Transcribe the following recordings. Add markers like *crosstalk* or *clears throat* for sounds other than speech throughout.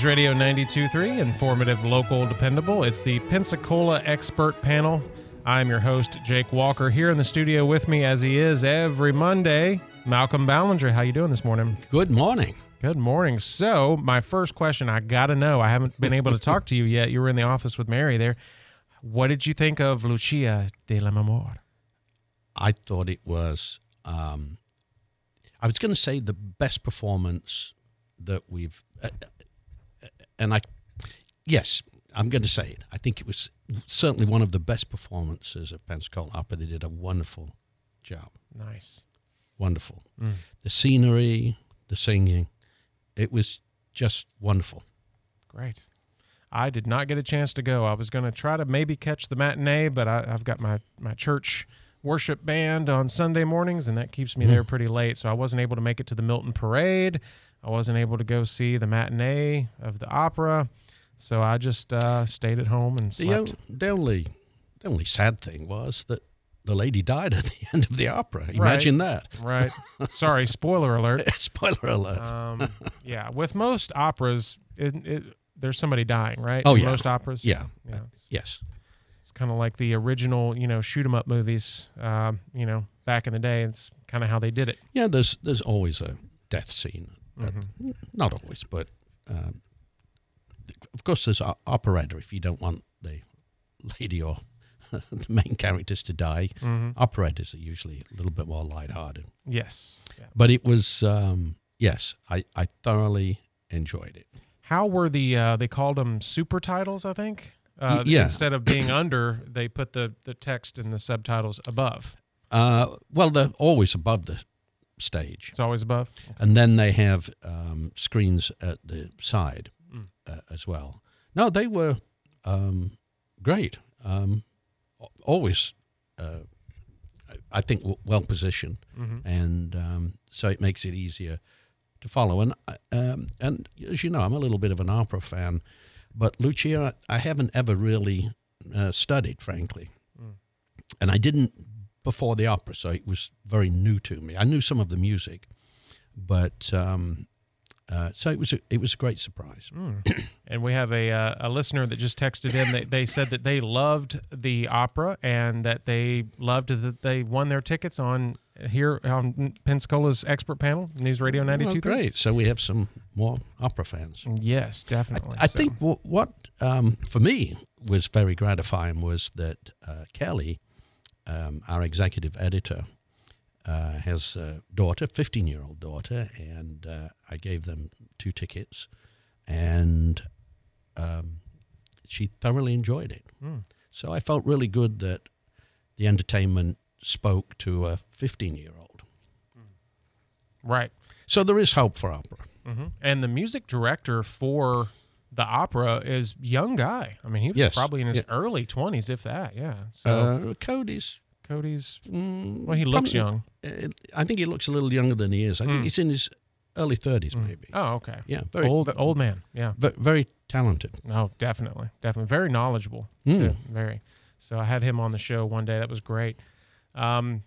News Radio 92.3, informative, local, dependable. It's the Pensacola Expert Panel. I'm your host, Jake Walker. Here in the studio with me, as he is every Monday, Malcolm Ballinger. How you doing this morning? Good morning. Good morning. So, my first question, I got to know. I haven't been able to talk to you yet. You were in the office with Mary there. What did you think of Lucia di Lammermoor? I thought it was, um, I was going to say the best performance that we've, uh, and I, yes, I'm going to say it. I think it was certainly one of the best performances of Pensacola Opera. They did a wonderful job. Nice. Wonderful. Mm. The scenery, the singing, it was just wonderful. Great. I did not get a chance to go. I was going to try to maybe catch the matinee, but I, I've got my, my church worship band on Sunday mornings, and that keeps me mm. there pretty late. So I wasn't able to make it to the Milton Parade. I wasn't able to go see the matinee of the opera. So I just uh, stayed at home and The, slept. o- the only, the only sad thing was that the lady died at *laughs* the end of the opera. Imagine that. Right. Sorry, spoiler alert. *laughs* Spoiler alert. Um, yeah, with most operas, it, it, there's somebody dying, right? Oh, In yeah. Most operas. yeah. Yeah. Yes. It's kind of like the original, you know, shoot 'em up movies. Um, you know, back in the day, it's kind of how they did it. Yeah, there's there's always a death scene. Mm-hmm. Not always, but um, of course there's o- operetta if you don't want the lady or *laughs* the main characters to die. Mm-hmm. Operettas are usually a little bit more lighthearted. Yes. Yeah. But it was um, yes, I, I thoroughly enjoyed it. How were the? Uh, they called them super titles, I think. Uh, yeah. Instead of being *clears throat* under, they put the the text and the subtitles above. Uh, well, they're always above the stage. It's always above. and then they have um, screens at the side Mm. uh, as well. No, they were um, great. Um, always, uh, I- think, w- well positioned, Mhm. and um, so it makes it easier to follow. And uh, um, and as you know, I'm a little bit of an opera fan, but Lucia, I haven't ever really uh, studied, frankly, Mm. and I didn't before the opera, so it was very new to me. I knew some of the music, but um, uh, so it was a, it was a great surprise. Mm. and we have a uh, a listener that just texted in. They, they said that they loved the opera and that they loved that they won their tickets on here on Pensacola's expert panel, News Radio ninety Well, great. So we have some more opera fans. Yes, definitely. I So- think what, what um, for me was very gratifying was that uh, Kelly, um, our executive editor, uh, has a daughter, 15 year old daughter, and uh, I gave them two tickets, and um, she thoroughly enjoyed it. Mm. So I felt really good that the entertainment spoke to a 15 year old. right. So there is hope for opera. hmm And the music director for the opera is young guy. I mean, he was Yes. probably in his Yeah. early twenties, if that. Yeah. So Uh, Cody's Cody's Mm, well, he looks probably- young. uh, I think he looks a little younger than he is. I think Mm. he's in his early 30s, maybe. Oh, okay. Yeah, very old old man. Yeah. ve- very talented. Oh, definitely, definitely, very knowledgeable. Mm. Too. Very. So I had him on the show one day. That was great. Um,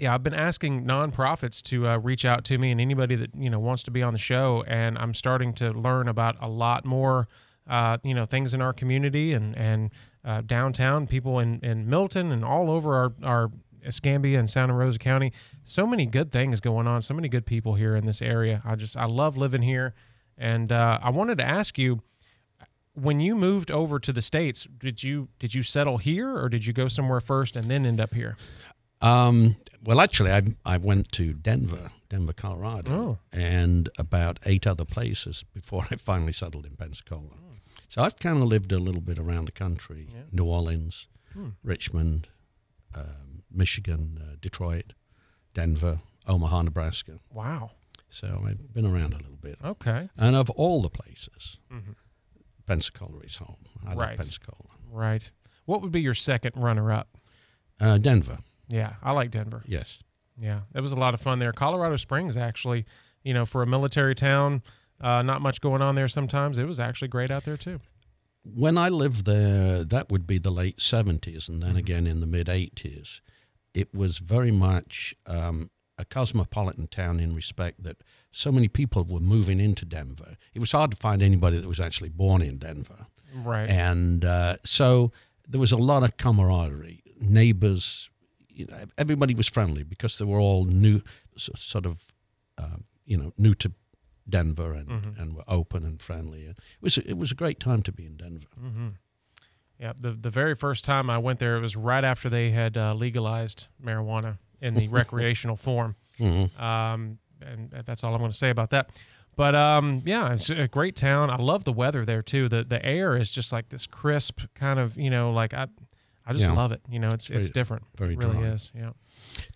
yeah, I've been asking nonprofits to uh, reach out to me and anybody that you know wants to be on the show, and I'm starting to learn about a lot more, uh, you know, things in our community and and uh, downtown. People in in Milton and all over our our Escambia and Santa Rosa County. So many good things going on. So many good people here in this area. I just I love living here, and uh, I wanted to ask you when you moved over to the states did you did you settle here or did you go somewhere first and then end up here Um, well, actually, I, I went to Denver, Denver, Colorado, Oh. and about eight other places before I finally settled in Pensacola. So I've kind of lived a little bit around the country Yeah. New Orleans, Hmm. Richmond, um, Michigan, uh, Detroit, Denver, Omaha, Nebraska. wow So I've been around a little bit. okay And of all the places, Mhm. Pensacola is home. I love Pensacola. right what would be your second runner up Uh, Denver, yeah i like denver yes. Yeah, it was a lot of fun there. Colorado Springs, actually, you know, for a military town, uh, not much going on there sometimes. It was actually great out there, too. When I lived there, that would be the late 70s and then again in the mid 80s. It was very much um, a cosmopolitan town in respect that so many people were moving into Denver. It was hard to find anybody that was actually born in Denver. Right. And uh, so there was a lot of camaraderie. Neighbors, you know, everybody was friendly because they were all new, so- sort of, um, you know, new to Denver and, and were open and friendly. It was it was a great time to be in Denver. Yeah, the the very first time I went there, it was right after they had uh, legalized marijuana in the *laughs* recreational form. Um, and that's all I'm going to say about that. But um, yeah, it's a great town. I love the weather there too. the The air is just like this crisp kind of, you know, like I, I just Yeah. love it. You know, it's very- it's different. very it really dry. is. Yeah,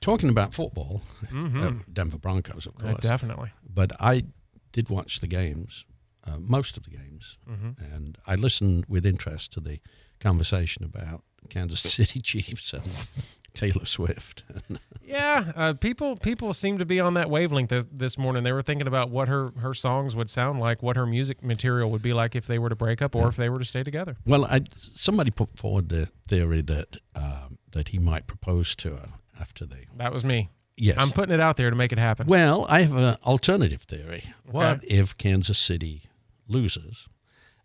Talking about football, uh, Denver Broncos, of Mm-hmm. Yeah, course. definitely. but I did watch the games, uh, most of the games, and I listened with interest to the conversation about Kansas *laughs* City Chiefs and Taylor Swift. *laughs* Yeah, uh, people people seem to be on that wavelength this, this morning. They were thinking about what her her songs would sound like, what her music material would be like if they were to break up or if they were to stay together. well, I, somebody put forward the theory that um, that he might propose to her after the That was me. yes. I'm putting it out there to make it happen. well, I have an alternative theory. What if Kansas City loses?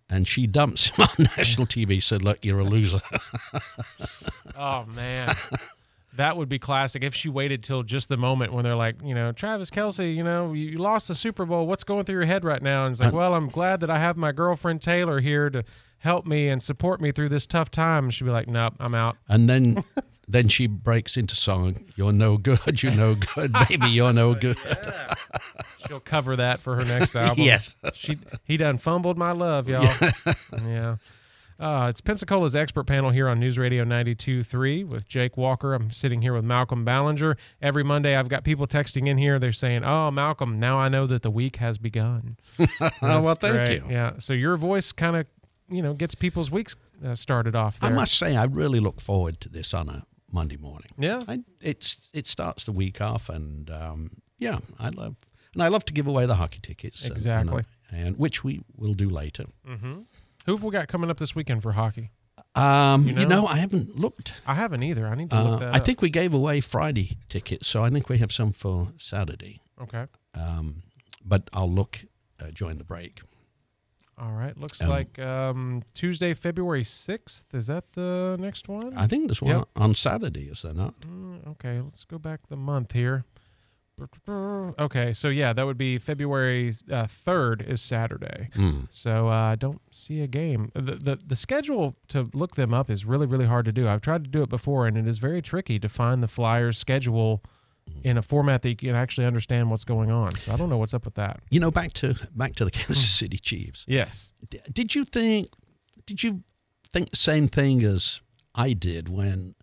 And she dumps him on *laughs* national TV. Said, "Look, you're a loser." *laughs* Oh man. *laughs* That would be classic if she waited till just the moment when they're like, you know, Travis Kelce, you know, you, you lost the Super Bowl. What's going through your head right now? And it's like, uh. well, I'm glad that I have my girlfriend Taylor here to help me and support me through this tough time. She'd be like, nope, I'm out. And then *laughs* then she breaks into song, You're no good, you're no good, baby, you're no *laughs* good. She'll cover that for her next *laughs* album. Yes. She he done fumbled my love, y'all. yeah. Uh, it's Pensacola's expert panel here on News Radio 92.3 with Jake Walker. I'm sitting here with Malcolm Ballinger. Every Monday, I've got people texting in here. They're saying, "Oh, Malcolm, now I know that the week has begun." *laughs* Oh, well, thank great. you. Yeah. So your voice kind of, you know, gets people's weeks uh, started off I must say, I really look forward to this on a Monday morning. Yeah. I, it's it starts the week off, and um, yeah, I love and I love to give away the hockey tickets. Exactly. and, and which we will do later. Who have we got coming up this weekend for hockey? Um, You you, know? know? I haven't looked. I haven't either. I need to look Uh, that I up. think we gave away Friday tickets, so I think we have some for Saturday. Okay. Um, but I'll look uh, during the break. All right. Looks Um, like um, Tuesday, February 6th. Is that the next one? I think this one Yep. on Saturday, is there not? Mm, okay, let's go back the month here. Okay, so yeah, that would be February uh, 3rd is Saturday. Mm. So uh, I don't see a game. The, the the schedule to look them up is really really hard to do. I've tried to do it before, and it is very tricky to find the Flyers schedule in a format that you can actually understand what's going on. So I don't know what's up with that. You know, back to back to the Kansas City Chiefs. Yes. D- Did you think? Did you think the same thing as I did when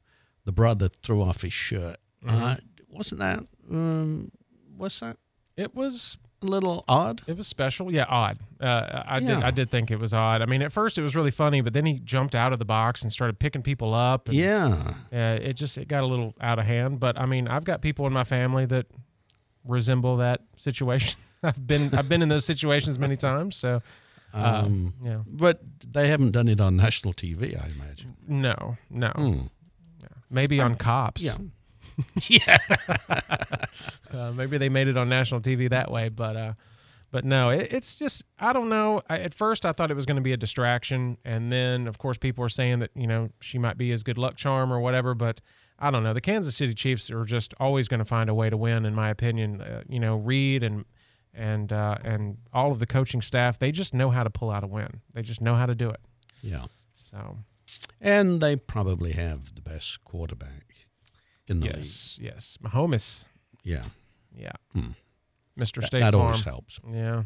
the brother threw off his shirt? Uh, wasn't that? Um, what's that It was a little odd? It was special, yeah, odd. Uh, I did, I did think it was odd. I mean, at first it was really funny, but then he jumped out of the box and started picking people up. And, Yeah. uh, it just it got a little out of hand. But I mean, I've got people in my family that resemble that situation. *laughs* I've been I've been in those situations many times. So, uh, Um, yeah, but they haven't done it on national TV, I imagine. no, no, Hmm. maybe on cops. Yeah. *laughs* yeah. *laughs* Uh, maybe they made it on national TV that way, but uh, but no, it, it's just I don't know. I, at first, I thought it was going to be a distraction, and then of course people are saying that you know she might be his good luck charm or whatever. But I don't know. The Kansas City Chiefs are just always going to find a way to win, in my opinion. Uh, you know, Reid and and uh, and all of the coaching staff, they just know how to pull out a win. They just know how to do it. Yeah. So And they probably have the best quarterback in the league. yes, yes, Mahomes, Yeah. yeah, Hmm. Mr. That, State that Farm. always helps. Yeah.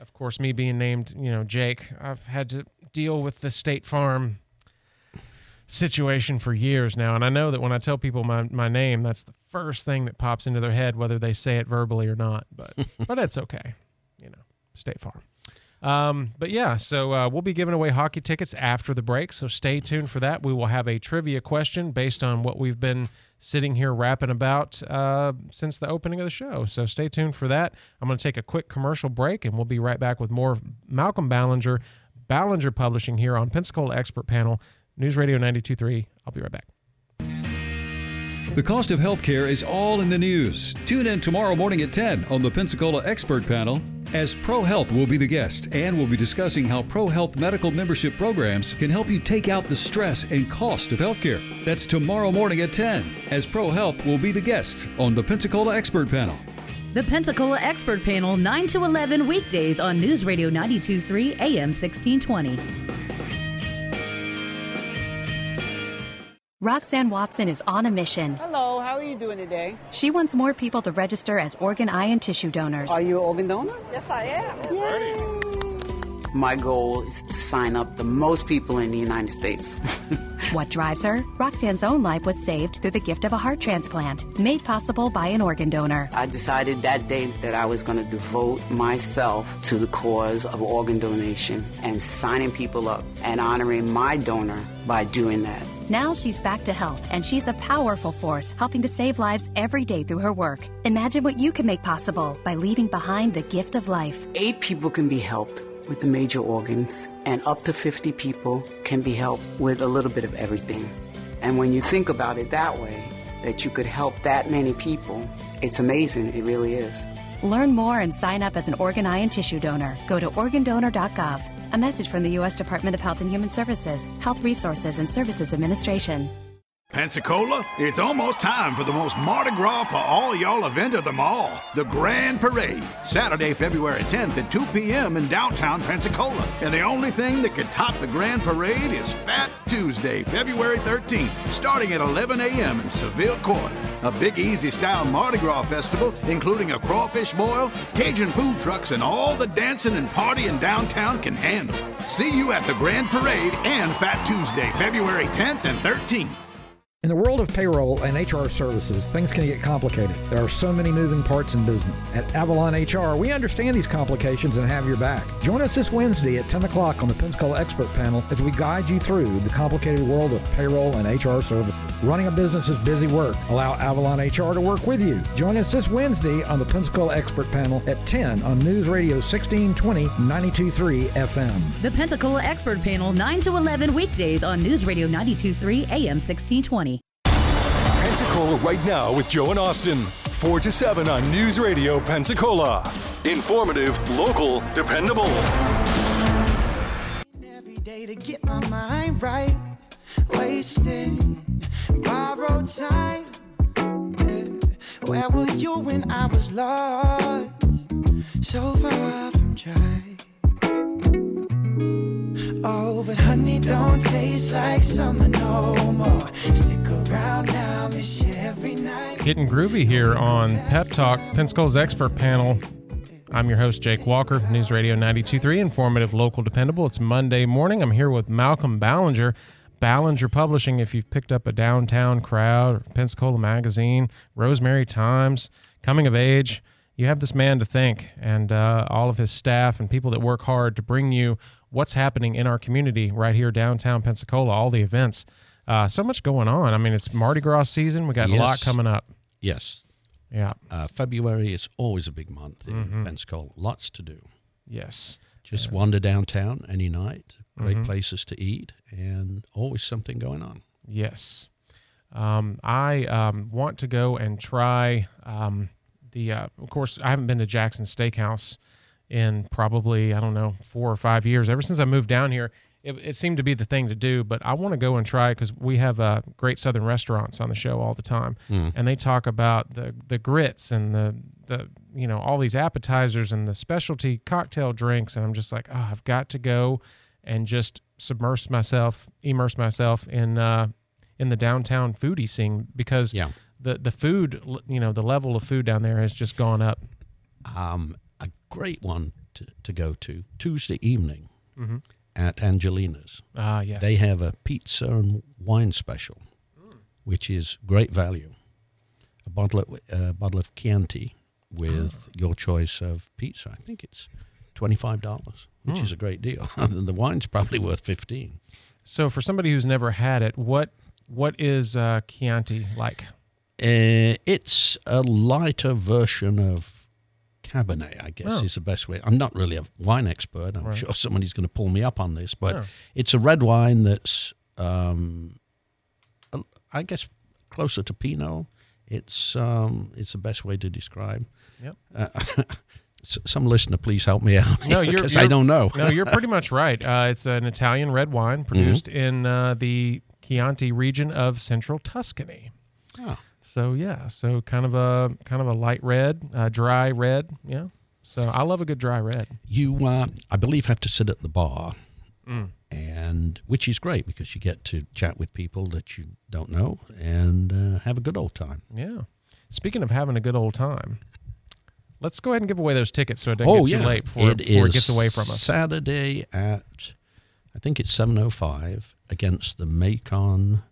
Of course, me being named, you know, Jake, I've had to deal with the State Farm situation for years now. And I know that when I tell people my, my name, that's the first thing that pops into their head, whether they say it verbally or not. But *laughs* but it's okay. You know, State Farm. Um, but yeah, so uh, we'll be giving away hockey tickets after the break. So stay tuned for that. We will have a trivia question based on what we've been sitting here rapping about uh, since the opening of the show. So stay tuned for that. I'm going to take a quick commercial break, and we'll be right back with more Malcolm Ballinger, Ballinger Publishing here on Pensacola Expert Panel, News Radio 92.3. I'll be right back. The cost of healthcare is all in the news. Tune in tomorrow morning at 10 on the Pensacola Expert Panel as ProHealth will be the guest and we'll be discussing how ProHealth medical membership programs can help you take out the stress and cost of healthcare. That's tomorrow morning at 10 as ProHealth will be the guest on the Pensacola Expert Panel. The Pensacola Expert Panel, 9 to 11 weekdays on News Radio 923 AM 1620. Roxanne Watson is on a mission. Hello, how are you doing today? She wants more people to register as organ, eye, and tissue donors. Are you an organ donor? Yes, I am. My goal is to sign up the most people in the United States. *laughs* *laughs* what drives her? Roxanne's own life was saved through the gift of a heart transplant, made possible by an organ donor. I decided that day that I was going to devote myself to the cause of organ donation and signing people up and honoring my donor by doing that. Now she's back to health, and she's a powerful force helping to save lives every day through her work. Imagine what you can make possible by leaving behind the gift of life. Eight people can be helped with the major organs, and up to 50 people can be helped with a little bit of everything. And when you think about it that way, that you could help that many people, it's amazing. It really is. Learn more and sign up as an organ, eye, and tissue donor. Go to organdonor.gov. A message from the U.S. Department of Health and Human Services, Health Resources and Services Administration. Pensacola, it's almost time for the most Mardi Gras for all y'all event of them all the Grand Parade. Saturday, February 10th at 2 p.m. in downtown Pensacola. And the only thing that could top the Grand Parade is Fat Tuesday, February 13th, starting at 11 a.m. in Seville Court. A Big Easy style Mardi Gras festival, including a crawfish boil, Cajun food trucks, and all the dancing and partying downtown can handle. See you at the Grand Parade and Fat Tuesday, February 10th and 13th. In the world of payroll and HR services, things can get complicated. There are so many moving parts in business. At Avalon HR, we understand these complications and have your back. Join us this Wednesday at 10 o'clock on the Pensacola Expert Panel as we guide you through the complicated world of payroll and HR services. Running a business is busy work. Allow Avalon HR to work with you. Join us this Wednesday on the Pensacola Expert Panel at 10 on News Radio 1620 923 FM. The Pensacola Expert Panel, 9 to 11 weekdays on News Radio 923 AM 1620. Pensacola right now with Joe and Austin. 4 to 7 on News Radio Pensacola. Informative, local, dependable. Every day to get my mind right. Wasting borrowed time. Where were you when I was lost? So far from. Oh, but honey don't taste like summer no more. Stick around now, Getting groovy here on Pep Talk, Pensacola's expert panel. I'm your host, Jake Walker, News Radio 92.3, informative, local, dependable. It's Monday morning. I'm here with Malcolm Ballinger, Ballinger Publishing. If you've picked up a downtown crowd, Pensacola Magazine, Rosemary Times, Coming of Age, you have this man to thank and uh, all of his staff and people that work hard to bring you what's happening in our community right here downtown Pensacola, all the events. Uh, so much going on. I mean, it's Mardi Gras season. We got Yes. a lot coming up. Yes. Yeah. Uh, February is always a big month in Mhm. Pensacola. Lots to do. Yes. Just wander downtown any night. Great Mhm. places to eat, and always something going on. Yes. Um, I um, want to go and try um, the. Uh, of course, I haven't been to Jackson Steakhouse in probably I don't know four or five years. Ever since I moved down here, it, it seemed to be the thing to do. But I want to go and try because we have uh, great Southern restaurants on the show all the time, Mm. and they talk about the the grits and the the you know all these appetizers and the specialty cocktail drinks, and I'm just like, oh, I've got to go and just submerge myself, immerse myself in uh, in the downtown foodie scene because Yeah. the the food, you know, the level of food down there has just gone up. Um, a great one to, to go to Tuesday evening Mhm. At Angelina's. Ah, yes. They have a pizza and wine special, which is great value. A bottle of, a bottle of Chianti with Ah. your choice of pizza. I think it's twenty five dollars, which Hmm. is a great deal. *laughs* the wine's probably worth fifteen. So for somebody who's never had it, what what is uh, Chianti like? Uh, it's a lighter version of Cabernet, I guess Oh. is the best way. I'm not really a wine expert. I'm Right. sure somebody's going to pull me up on this, but Yeah. it's a red wine that's, um, I guess, closer to Pinot. It's um, it's the best way to describe. Yep. Uh, *laughs* some listener, please help me out. No, you're I you're- don't know. no, you're pretty much right. Uh, it's an Italian red wine produced in uh, the Chianti region of central Tuscany. Oh. So yeah, so kind of a kind of a light red, uh, dry red. Yeah. So I love a good dry red. you, uh, I believe, have to sit at the bar, Mm. and which is great because you get to chat with people that you don't know and uh, have a good old time. Yeah. Speaking of having a good old time, let's go ahead and give away those tickets so it doesn't oh get yeah, too late before, it before it gets away from us. Saturday at, I think it's seven oh five against the Macon,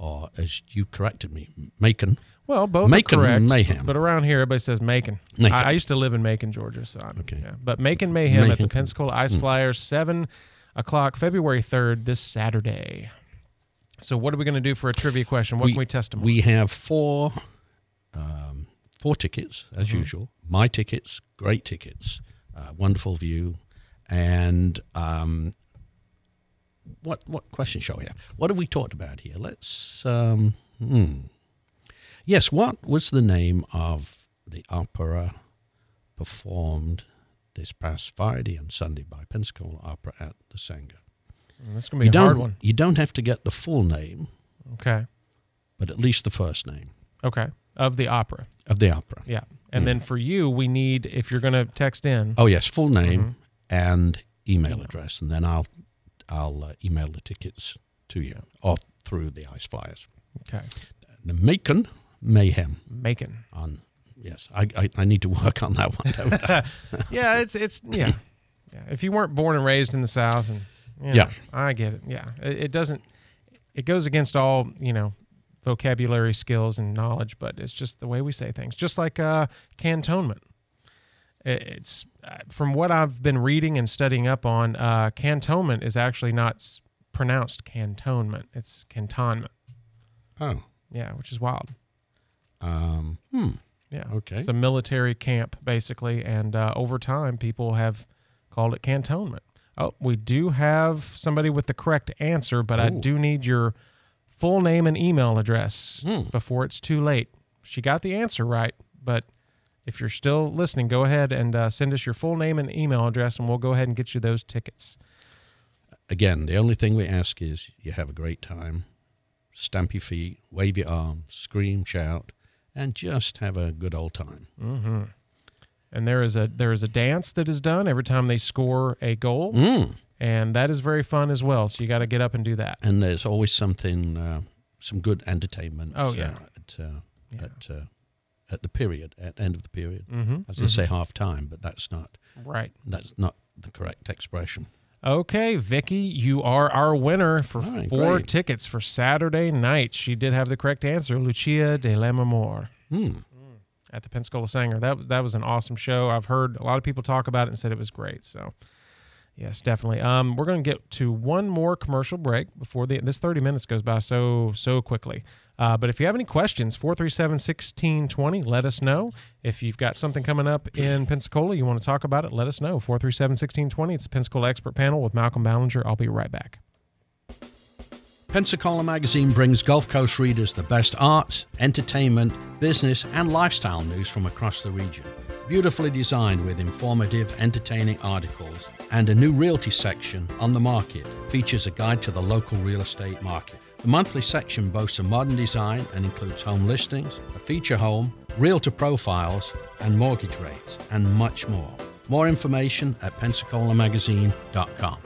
or as you corrected me, Macon. Well, both Macon are correct. Mayhem. But around here, everybody says Macon. Macon. I, I used to live in Macon, Georgia. So I'm, Okay. yeah. But Macon Mayhem at the Pensacola Ice Mm. Flyers, 7 o'clock, February 3rd, this Saturday. So what are we going to do for a trivia question? What can we test them on? We have four, um, four tickets as Mhm. usual. My tickets, great tickets, uh, wonderful view, and um, what what question shall we have? What have we talked about here? Let's. Um, hmm. Yes, what was the name of the opera performed this past Friday and Sunday by Pensacola Opera at the Saenger? Mm, That's going to you be a hard one. You don't have to get the full name, Okay. but at least the first name Okay. Of the opera. of the opera. Yeah. And then for you, we need, if you're going to text in. Oh yes, full name Mhm. and email address, and then I'll I'll uh, email the tickets to you or through the Ice Flyers. Okay. The Macon Mayhem Macon. on. Yes, I, I I need to *laughs* work on that one. *laughs* *laughs* yeah, it's it's yeah, yeah. If you weren't born and raised in the South, and you know, Yeah. I get it. Yeah, it, it doesn't. It goes against all you know vocabulary skills and knowledge, but it's just the way we say things. Just like uh, cantonment. It- It's from what I've been reading and studying up on. Uh, cantonment is actually not s- pronounced cantonment; it's cantonment. Oh, Yeah, which is wild. um, hmm. Yeah. Okay. It's a military camp, basically. And uh, over time, people have called it cantonment. Oh, we do have somebody with the correct answer, but I do need your full name and email address Hmm. before it's too late. She got the answer right, but if you're still listening, go ahead and uh, send us your full name and email address, and we'll go ahead and get you those tickets. Again, the only thing we ask is you have a great time, stamp your feet, wave your arms, scream, shout, and just have a good old time. hmm And there is a there is a dance that is done every time they score a goal, Mm. and that is very fun as well. So you got to get up and do that. And there's always something, uh, some good entertainment. Oh, yeah. uh, at uh, at uh, at the period, at end of the period. Mhm, As they say, mhm. half time, but that's not Right. That's not the correct expression. Okay, Vicky, you are our winner for right, four great. tickets for Saturday night. She did have the correct answer, Lucia di Lammermoor Hmm. at the Pensacola Saenger. That that was an awesome show. I've heard a lot of people talk about it and said it was great. So, yes, definitely. Um, we're going to get to one more commercial break before the this 30 minutes goes by so so quickly. Uh, but if you have any questions, 437 1620, let us know. If you've got something coming up in Pensacola, you want to talk about it, let us know. 437 1620. It's the Pensacola Expert Panel with Malcolm Ballinger. I'll be right back. Pensacola Magazine brings Gulf Coast readers the best arts, entertainment, business, and lifestyle news from across the region. Beautifully designed with informative, entertaining articles and a new realty section on the market features a guide to the local real estate market. The monthly section boasts a modern design and includes home listings, a feature home, realtor profiles, and mortgage rates, and much more. More information at pensacolaMagazine.com.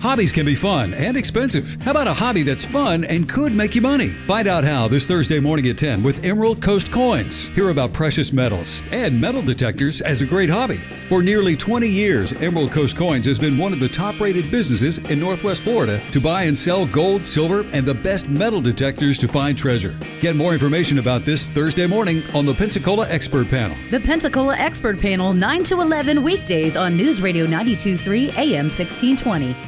Hobbies can be fun and expensive. How about a hobby that's fun and could make you money? Find out how this Thursday morning at 10 with Emerald Coast Coins. Hear about precious metals and metal detectors as a great hobby. For nearly 20 years, Emerald Coast Coins has been one of the top rated businesses in Northwest Florida to buy and sell gold, silver, and the best metal detectors to find treasure. Get more information about this Thursday morning on the Pensacola Expert Panel. The Pensacola Expert Panel, 9 to 11 weekdays on News Radio 923 AM 1620.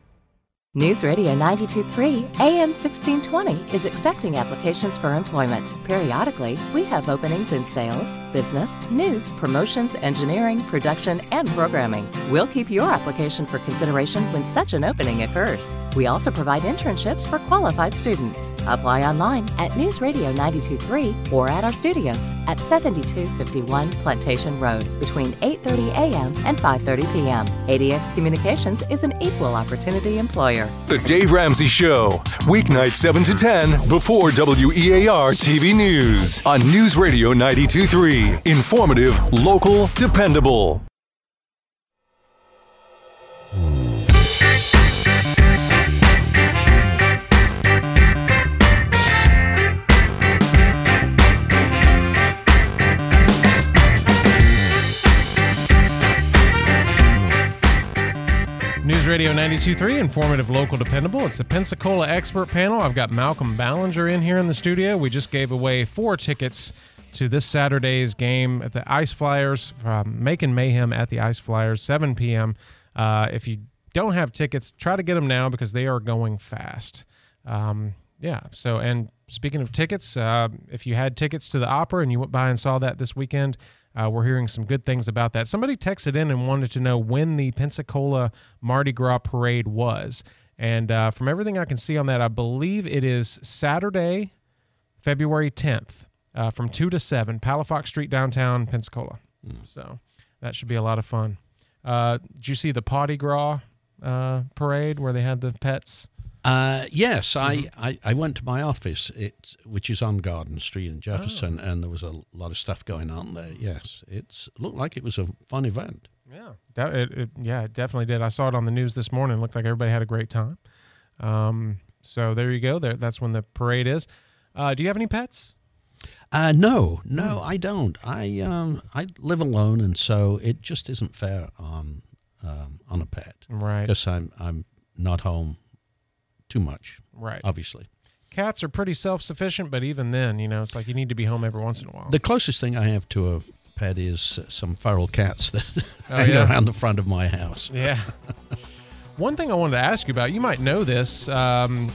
News Radio 923 AM 1620 is accepting applications for employment. Periodically, we have openings in sales, business, news, promotions, engineering, production, and programming. We'll keep your application for consideration when such an opening occurs. We also provide internships for qualified students. Apply online at News Radio 923 or at our studios at 7251 Plantation Road between 8:30 a.m. and 5:30 p.m. ADX Communications is an equal opportunity employer. The Dave Ramsey Show, weeknight 7 to 10 before WEAR TV News on News Radio 923. Informative, local, dependable. Radio 92.3, informative, local, dependable. It's the Pensacola Expert Panel. I've got Malcolm Ballinger in here in the studio. We just gave away four tickets to this Saturday's game at the Ice Flyers, Macon Mayhem at the Ice Flyers, 7 p.m. Uh, if you don't have tickets, try to get them now because they are going fast. Um, yeah. So, and speaking of tickets, uh, if you had tickets to the opera and you went by and saw that this weekend, uh, we're hearing some good things about that. Somebody texted in and wanted to know when the Pensacola Mardi Gras parade was. And uh, from everything I can see on that, I believe it is Saturday, February 10th, uh, from 2 to 7, Palafox Street, downtown Pensacola. So that should be a lot of fun. Uh, did you see the Potty Gras uh, parade where they had the pets? Uh, yes, I, I, I went to my office, it, which is on Garden Street in Jefferson, and there was a lot of stuff going on there. Yes, it's it looked like it was a fun event. Yeah, that, it, it, yeah, it definitely did. I saw it on the news this morning. It looked like everybody had a great time. Um, so there you go. There, that's when the parade is. Uh, do you have any pets? Uh, no, no, I don't. I um, I live alone, and so it just isn't fair on um, on a pet, Right. Because I'm I'm not home too much, Right. Obviously, Cats are pretty self-sufficient, but even then, you know, it's like you need to be home every once in a while. the closest thing I have to a pet is some feral cats that *laughs* Oh, hang yeah? around the front of my house. Yeah. One thing I wanted to ask you about, you might know this. Um,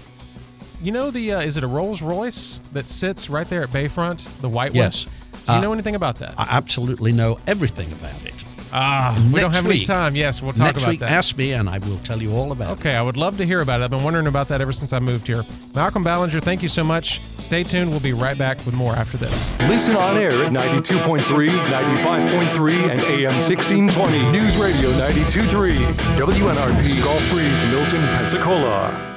you know the uh, is it a Rolls Royce that sits right there at Bayfront, the white Yes. one? Do you Uh, know anything about that? I absolutely know everything about it. Ah, And we don't next have any time. Yes, we'll talk next about week, that. Ask me, and I will tell you all about it. Okay, I would love to hear about it. I've been wondering about that ever since I moved here. Malcolm Ballinger, thank you so much. Stay tuned. We'll be right back with more after this. Listen on air at 92.3, 95.3, and AM 1620. News Radio 92.3. WNRP Gulf Breeze, Milton, Pensacola.